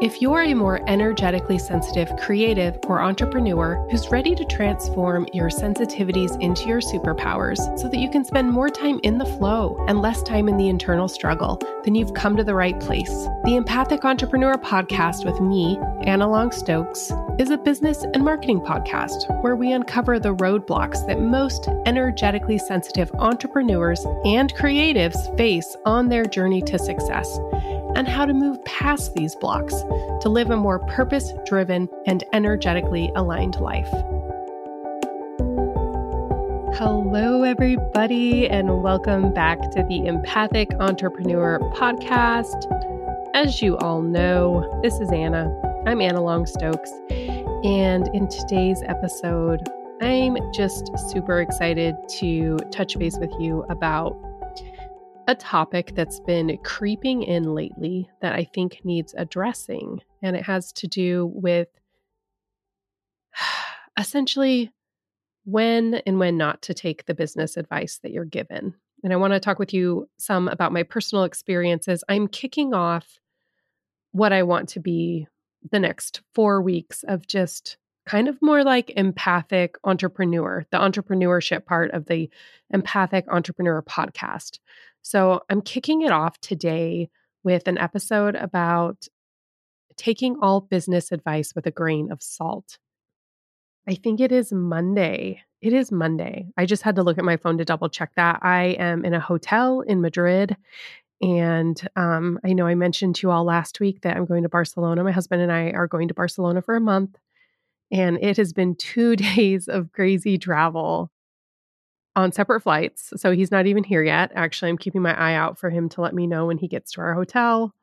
If you're a more energetically sensitive creative or entrepreneur who's ready to transform your sensitivities into your superpowers so that you can spend more time in the flow and less time in the internal struggle, then you've come to the right place. The Empathic Entrepreneur podcast with me, Anna Long Stokes, is a business and marketing podcast where we uncover the roadblocks that most energetically sensitive entrepreneurs and creatives face on their journey to success and how to move past these blocks to live a more purpose driven and energetically aligned life. Hello, everybody, and welcome back to the Empathic Entrepreneur Podcast. As you all know, this is Anna. I'm Anna Long Stokes. And in today's episode, I'm just super excited to touch base with you about a topic that's been creeping in lately that I think needs addressing. And it has to do with essentially when and when not to take the business advice that you're given. And I want to talk with you some about my personal experiences. I'm kicking off what I want to be the next four weeks of just kind of more like empathic entrepreneur, the entrepreneurship part of the empathic entrepreneur podcast. So I'm kicking it off today with an episode about taking all business advice with a grain of salt. I think it is Monday. It is Monday. I just had to look at my phone to double check that. I am in a hotel in Madrid. And um, I know I mentioned to you all last week that I'm going to Barcelona. My husband and I are going to Barcelona for a month. And it has been two days of crazy travel on separate flights. So he's not even here yet. Actually, I'm keeping my eye out for him to let me know when he gets to our hotel.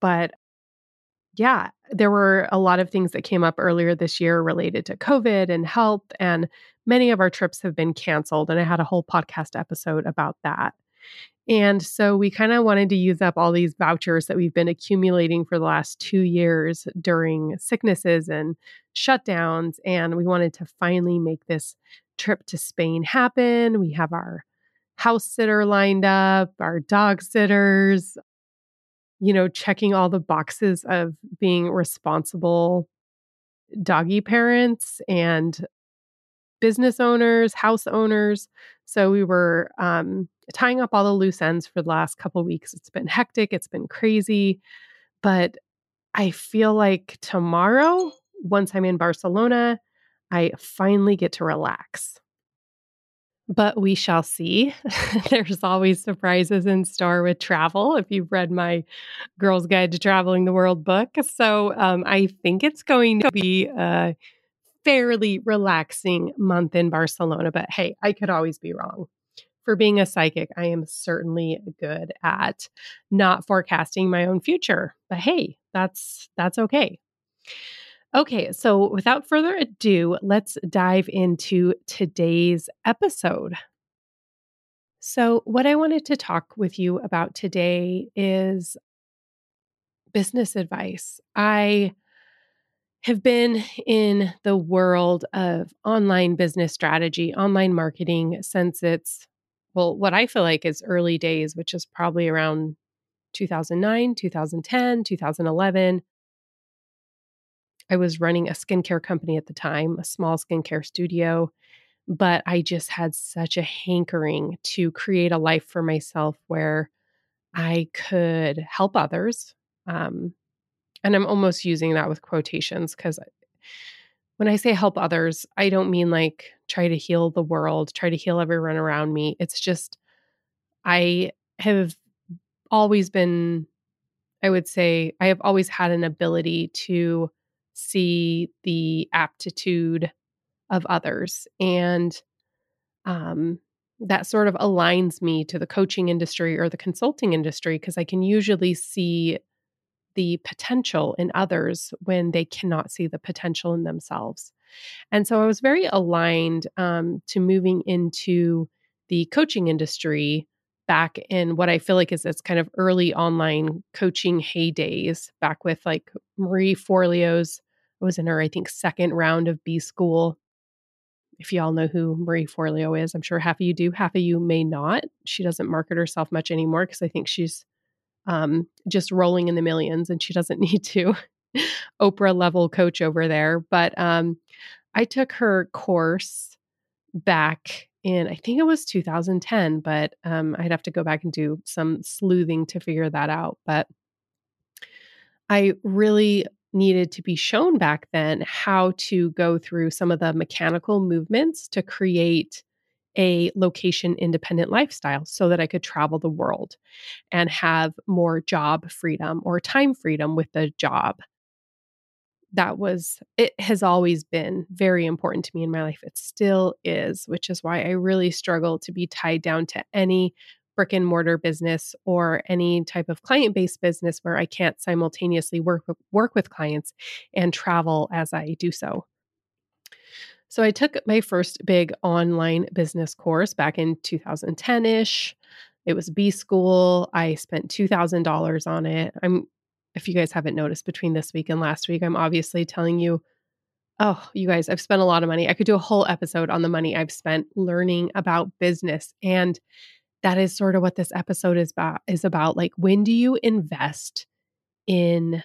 But yeah, there were a lot of things that came up earlier this year related to COVID and health, and many of our trips have been canceled. And I had a whole podcast episode about that. And so we kind of wanted to use up all these vouchers that we've been accumulating for the last two years during sicknesses and shutdowns. And we wanted to finally make this trip to Spain happen. We have our house sitter lined up, our dog sitters, you know, checking all the boxes of being responsible doggy parents and business owners, house owners. So we were um, tying up all the loose ends for the last couple weeks. It's been hectic, it's been crazy, but I feel like tomorrow, once I'm in Barcelona, I finally get to relax. But we shall see. There's always surprises in store with travel if you've read my Girl's Guide to Traveling the World book. So um, I think it's going to be a fairly relaxing month in Barcelona. But hey, I could always be wrong. For being a psychic, I am certainly good at not forecasting my own future. But hey, that's that's okay. Okay, so without further ado, let's dive into today's episode. So, what I wanted to talk with you about today is business advice. I have been in the world of online business strategy, online marketing since it's, well, what I feel like is early days, which is probably around 2009, 2010, 2011. I was running a skincare company at the time, a small skincare studio, but I just had such a hankering to create a life for myself where I could help others. Um, and I'm almost using that with quotations because when I say help others, I don't mean like try to heal the world, try to heal everyone around me. It's just, I have always been, I would say, I have always had an ability to see the aptitude of others. And um, that sort of aligns me to the coaching industry or the consulting industry because I can usually see the potential in others when they cannot see the potential in themselves. And so I was very aligned um, to moving into the coaching industry back in what I feel like is this kind of early online coaching heydays, back with like Marie Forleo's I was in her, I think, second round of B school. If y'all know who Marie Forleo is, I'm sure half of you do, half of you may not. She doesn't market herself much anymore because I think she's um, just rolling in the millions and she doesn't need to. Oprah level coach over there. But um, I took her course back in, I think it was 2010, but um, I'd have to go back and do some sleuthing to figure that out. But I really needed to be shown back then how to go through some of the mechanical movements to create a location independent lifestyle so that I could travel the world and have more job freedom or time freedom with the job. That was, it has always been very important to me in my life. It still is, which is why I really struggle to be tied down to any brick and mortar business or any type of client based business where I can't simultaneously work work with clients and travel as I do so. So I took my first big online business course back in 2010 ish. It was B school. I spent $2,000 on it. I'm, if you guys haven't noticed between this week and last week, I'm obviously telling you, oh, you guys, I've spent a lot of money. I could do a whole episode on the money I've spent learning about business. And that is sort of what this episode is about is about like when do you invest in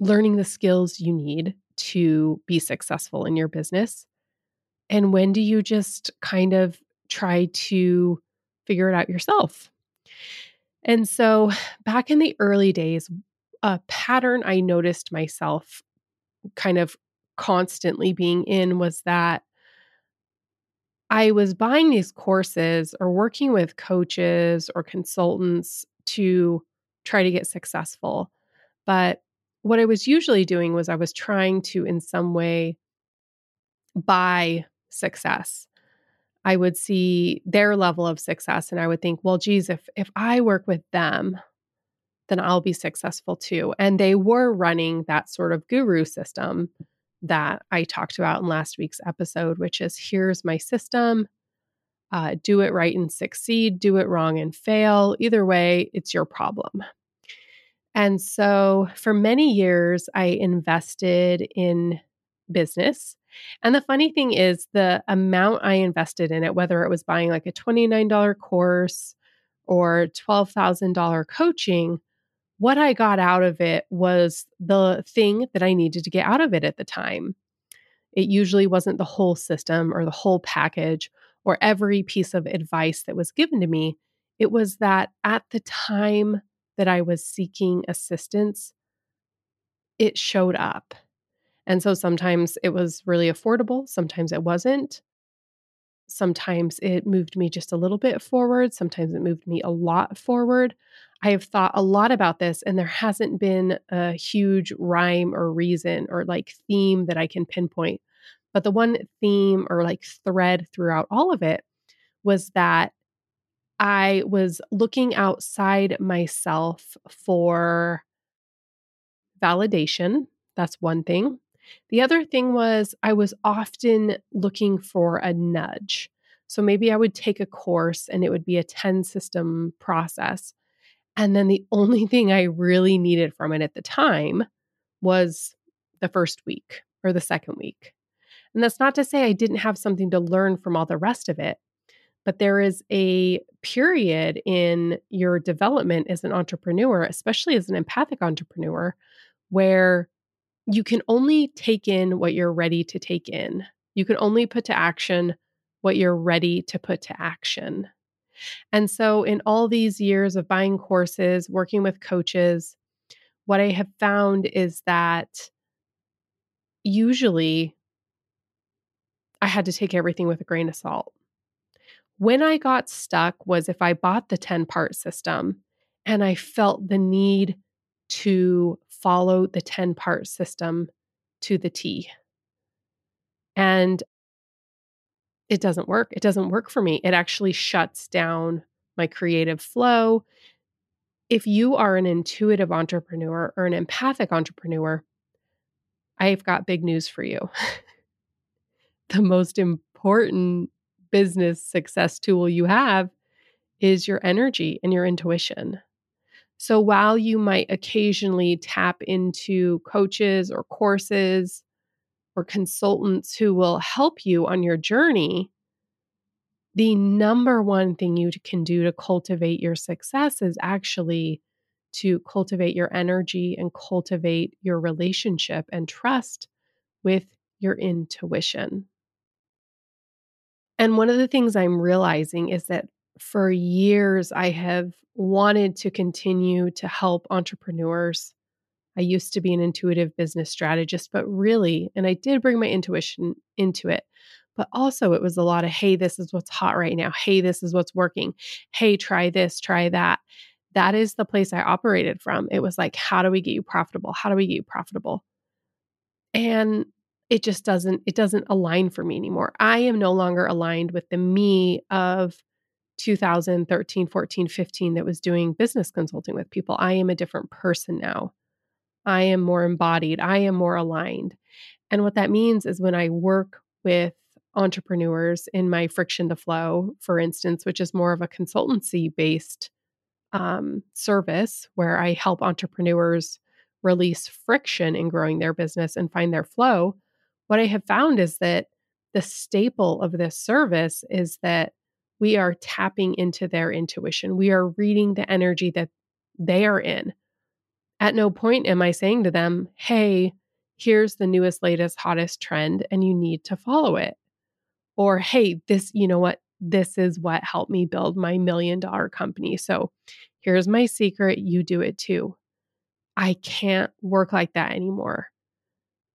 learning the skills you need to be successful in your business and when do you just kind of try to figure it out yourself and so back in the early days a pattern i noticed myself kind of constantly being in was that I was buying these courses or working with coaches or consultants to try to get successful. But what I was usually doing was I was trying to, in some way, buy success. I would see their level of success and I would think, well, geez, if if I work with them, then I'll be successful too. And they were running that sort of guru system that I talked about in last week's episode, which is here's my system. Uh, do it right and succeed, do it wrong and fail. Either way, it's your problem. And so for many years, I invested in business. And the funny thing is, the amount I invested in it, whether it was buying like a $29 course or $12,000 coaching, what I got out of it was the thing that I needed to get out of it at the time. It usually wasn't the whole system or the whole package or every piece of advice that was given to me. It was that at the time that I was seeking assistance, it showed up. And so sometimes it was really affordable, sometimes it wasn't. Sometimes it moved me just a little bit forward, sometimes it moved me a lot forward. I have thought a lot about this, and there hasn't been a huge rhyme or reason or like theme that I can pinpoint. But the one theme or like thread throughout all of it was that I was looking outside myself for validation. That's one thing. The other thing was I was often looking for a nudge. So maybe I would take a course and it would be a 10 system process. And then the only thing I really needed from it at the time was the first week or the second week. And that's not to say I didn't have something to learn from all the rest of it, but there is a period in your development as an entrepreneur, especially as an empathic entrepreneur, where you can only take in what you're ready to take in. You can only put to action what you're ready to put to action. And so, in all these years of buying courses, working with coaches, what I have found is that usually I had to take everything with a grain of salt. When I got stuck was if I bought the 10 part system and I felt the need to follow the 10 part system to the T. And it doesn't work. It doesn't work for me. It actually shuts down my creative flow. If you are an intuitive entrepreneur or an empathic entrepreneur, I've got big news for you. the most important business success tool you have is your energy and your intuition. So while you might occasionally tap into coaches or courses or consultants who will help you on your journey, the number one thing you can do to cultivate your success is actually to cultivate your energy and cultivate your relationship and trust with your intuition. And one of the things I'm realizing is that for years, I have wanted to continue to help entrepreneurs. I used to be an intuitive business strategist, but really, and I did bring my intuition into it, but also it was a lot of, hey, this is what's hot right now. Hey, this is what's working. Hey, try this, try that. That is the place I operated from. It was like, how do we get you profitable? How do we get you profitable? And it just doesn't it doesn't align for me anymore. I am no longer aligned with the me of 2013, 14, 15 that was doing business consulting with people. I am a different person now. I am more embodied. I am more aligned. And what that means is when I work with entrepreneurs in my friction to flow, for instance, which is more of a consultancy based um, service where I help entrepreneurs release friction in growing their business and find their flow. What I have found is that the staple of this service is that we are tapping into their intuition. We are reading the energy that they are in. At no point am I saying to them, hey, here's the newest, latest, hottest trend, and you need to follow it. Or, hey, this, you know what? This is what helped me build my million dollar company. So here's my secret. You do it too. I can't work like that anymore.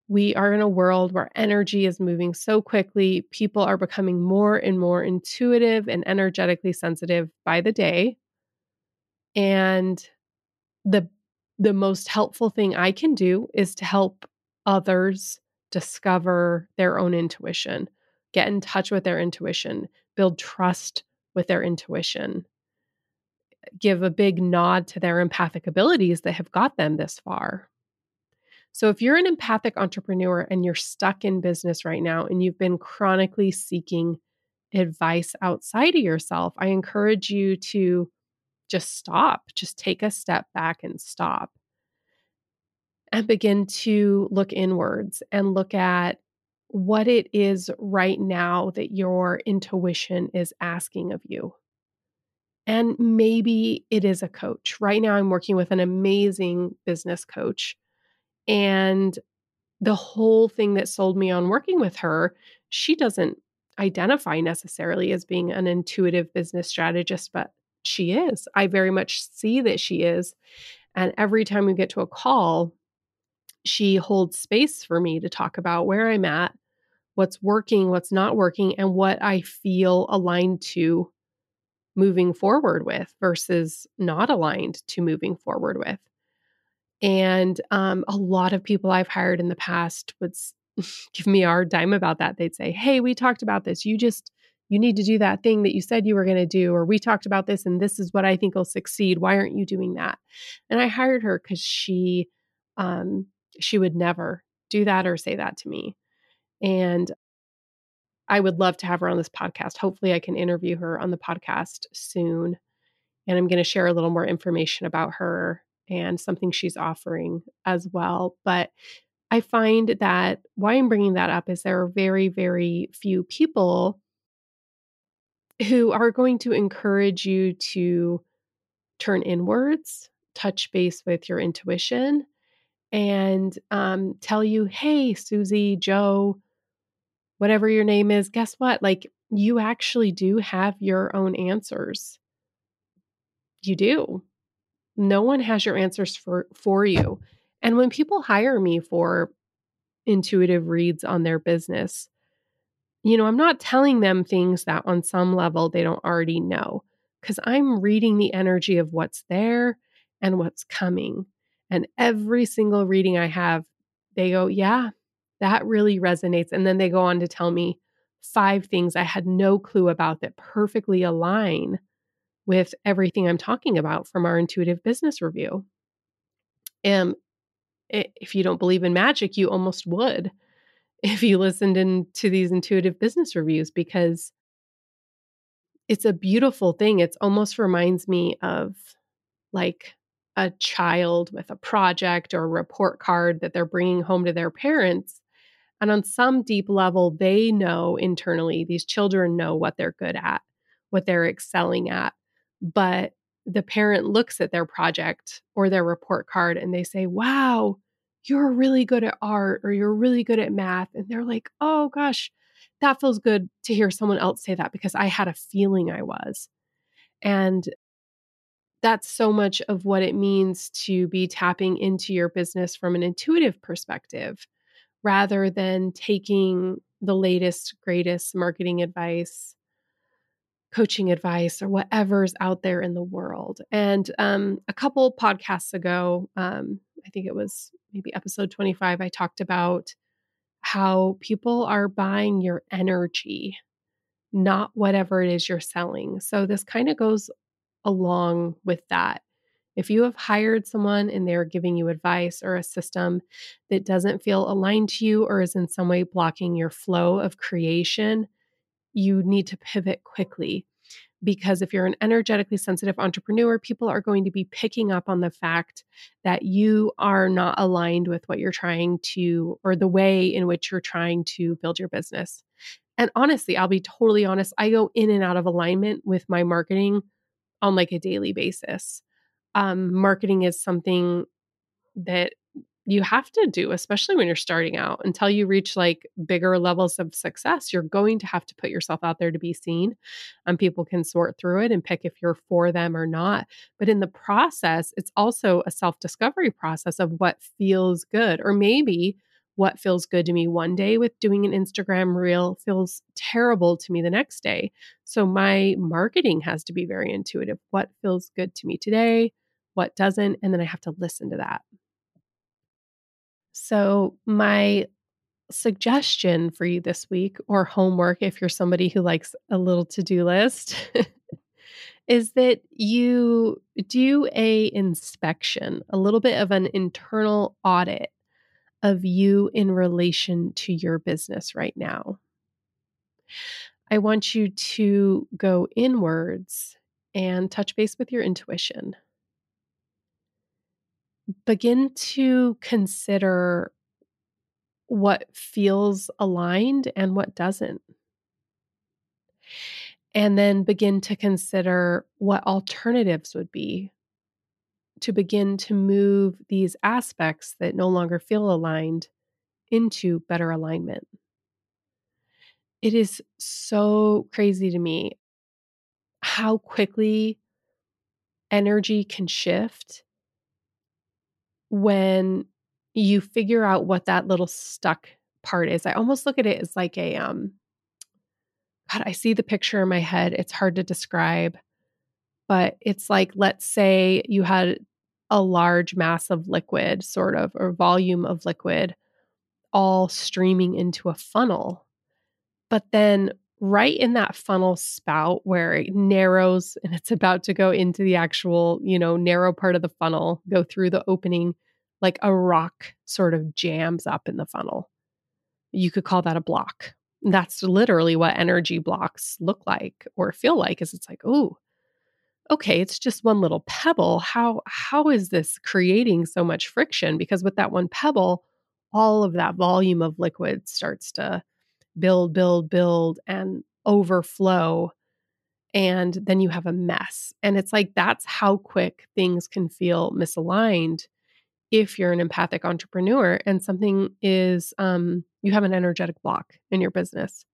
We are in a world where energy is moving so quickly. People are becoming more and more intuitive and energetically sensitive by the day. And the the most helpful thing I can do is to help others discover their own intuition, get in touch with their intuition, build trust with their intuition, give a big nod to their empathic abilities that have got them this far. So, if you're an empathic entrepreneur and you're stuck in business right now and you've been chronically seeking advice outside of yourself, I encourage you to just stop, just take a step back and stop and begin to look inwards and look at what it is right now that your intuition is asking of you. And maybe it is a coach. Right now, I'm working with an amazing business coach and the whole thing that sold me on working with her, she doesn't identify necessarily as being an intuitive business strategist, but she is. I very much see that she is. And every time we get to a call, she holds space for me to talk about where I'm at, what's working, what's not working, and what I feel aligned to moving forward with versus not aligned to moving forward with. And um, a lot of people I've hired in the past would give me a hard time about that. They'd say, Hey, we talked about this. You just, you need to do that thing that you said you were going to do. Or we talked about this and this is what I think will succeed. Why aren't you doing that? And I hired her because she, um, she would never do that or say that to me. And I would love to have her on this podcast. Hopefully, I can interview her on the podcast soon. And I'm going to share a little more information about her and something she's offering as well. But I find that why I'm bringing that up is there are very, very few people who are going to encourage you to turn inwards, touch base with your intuition, and um, tell you, hey, Susie, Joe, whatever your name is, guess what? Like, you actually do have your own answers. You do no one has your answers for for you. And when people hire me for intuitive reads on their business you know i'm not telling them things that on some level they don't already know because i'm reading the energy of what's there and what's coming. And every single reading i have they go yeah that really resonates. And then they go on to tell me five things i had no clue about that perfectly align with everything I'm talking about from our intuitive business review. And if you don't believe in magic, you almost would if you listened in to these intuitive business reviews because it's a beautiful thing. It almost reminds me of like a child with a project or a report card that they're bringing home to their parents. And on some deep level, they know internally, these children know what they're good at, what they're excelling at but the parent looks at their project or their report card and they say, Wow, you're really good at art or you're really good at math. And they're like, Oh gosh, that feels good to hear someone else say that because I had a feeling I was. And that's so much of what it means to be tapping into your business from an intuitive perspective rather than taking the latest, greatest marketing advice, coaching advice, or whatever's out there in the world. And um, a couple podcasts ago, um, I think it was maybe episode 25, I talked about how people are buying your energy, not whatever it is you're selling. So this kind of goes along with that. If you have hired someone and they're giving you advice or a system that doesn't feel aligned to you or is in some way blocking your flow of creation, you need to pivot quickly. Because if you're an energetically sensitive entrepreneur, people are going to be picking up on the fact that you are not aligned with what you're trying to, or the way in which you're trying to build your business. And honestly, I'll be totally honest, I go in and out of alignment with my marketing on like a daily basis. Um, marketing is something that you have to do, especially when you're starting out. Until you reach like bigger levels of success, you're going to have to put yourself out there to be seen. And people can sort through it and pick if you're for them or not. But in the process, it's also a self discovery process of what feels good. Or maybe what feels good to me one day with doing an Instagram reel feels terrible to me the next day. So my marketing has to be very intuitive. What feels good to me today? What doesn't? And then I have to listen to that. So, my suggestion for you this week, or homework if you're somebody who likes a little to do list, is that you do a inspection, a little bit of an internal audit of you in relation to your business right now. I want you to go inwards and touch base with your intuition. Begin to consider what feels aligned and what doesn't. And then begin to consider what alternatives would be to begin to move these aspects that no longer feel aligned into better alignment. It is so crazy to me how quickly energy can shift when you figure out what that little stuck part is. I almost look at it as like a um God, I see the picture in my head. It's hard to describe, but it's like let's say you had a large mass of liquid, sort of, or volume of liquid, all streaming into a funnel. But then, right in that funnel spout where it narrows and it's about to go into the actual, you know, narrow part of the funnel, go through the opening, like a rock sort of jams up in the funnel. You could call that a block. That's literally what energy blocks look like or feel like is it's like, oh, okay, it's just one little pebble. How how is this creating so much friction? Because with that one pebble, all of that volume of liquid starts to build, build, build and overflow. And then you have a mess. And it's like that's how quick things can feel misaligned if you're an empathic entrepreneur and something is um, you have an energetic block in your business.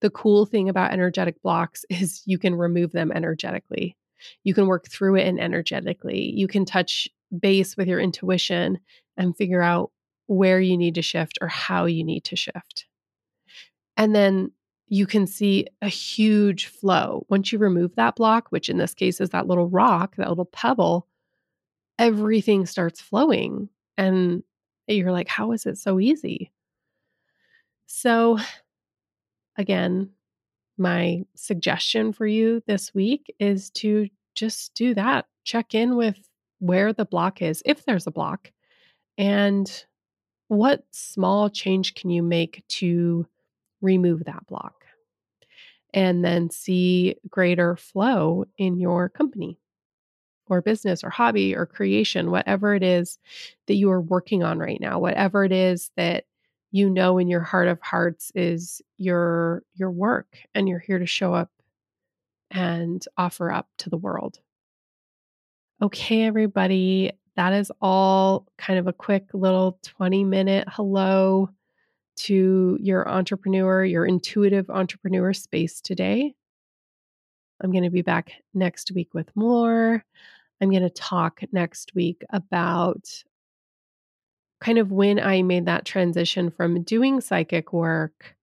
The cool thing about energetic blocks is you can remove them energetically. You can work through it and energetically. You can touch base with your intuition and figure out where you need to shift or how you need to shift. And then you can see a huge flow. Once you remove that block, which in this case is that little rock, that little pebble, everything starts flowing. And you're like, how is it so easy? So, again, my suggestion for you this week is to just do that. Check in with where the block is, if there's a block, and what small change can you make to remove that block? And then see greater flow in your company or business or hobby or creation, whatever it is that you are working on right now, whatever it is that you know in your heart of hearts is your your work and you're here to show up and offer up to the world. Okay, everybody, that is all kind of a quick little 20 minute hello to your entrepreneur, your intuitive entrepreneur space today. I'm going to be back next week with more. I'm going to talk next week about kind of when I made that transition from doing psychic work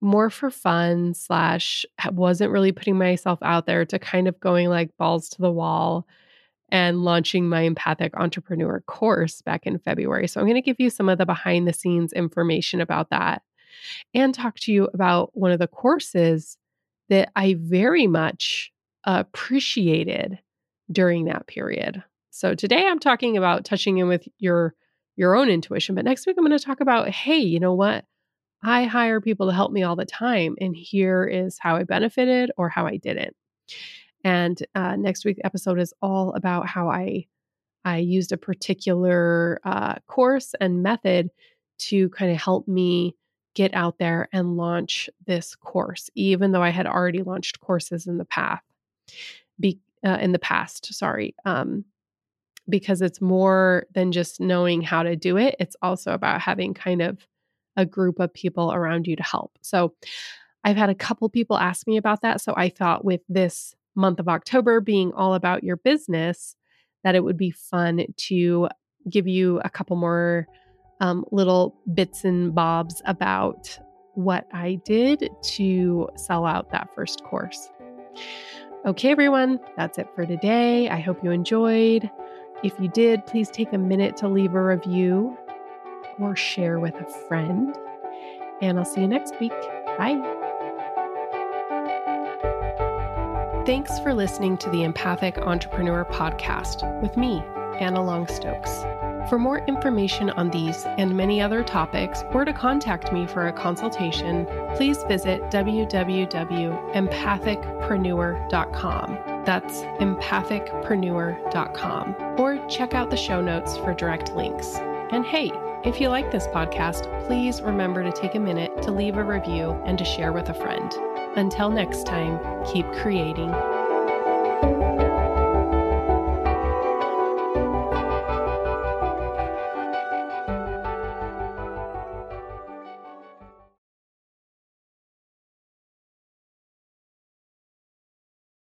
more for fun slash wasn't really putting myself out there to kind of going like balls to the wall and launching my empathic entrepreneur course back in February. So I'm going to give you some of the behind the scenes information about that and talk to you about one of the courses that I very much appreciated during that period. So today I'm talking about touching in with your your own intuition, but next week I'm going to talk about hey, you know what? I hire people to help me all the time and here is how I benefited or how I didn't. And uh, next week's episode is all about how I I used a particular uh, course and method to kind of help me get out there and launch this course, even though I had already launched courses in the path, be, uh, in the past. Sorry, um, because it's more than just knowing how to do it. It's also about having kind of a group of people around you to help. So, I've had a couple people ask me about that. So I thought with this month of October being all about your business, that it would be fun to give you a couple more um, little bits and bobs about what I did to sell out that first course. Okay, everyone, that's it for today. I hope you enjoyed. If you did, please take a minute to leave a review or share with a friend. And I'll see you next week. Bye. Thanks for listening to the Empathic Entrepreneur Podcast with me, Anna Long-Stokes. For more information on these and many other topics, or to contact me for a consultation, please visit www.empathicpreneur.com. That's empathicpreneur.com. Or check out the show notes for direct links. And hey, if you like this podcast, please remember to take a minute to leave a review and to share with a friend. Until next time, keep creating.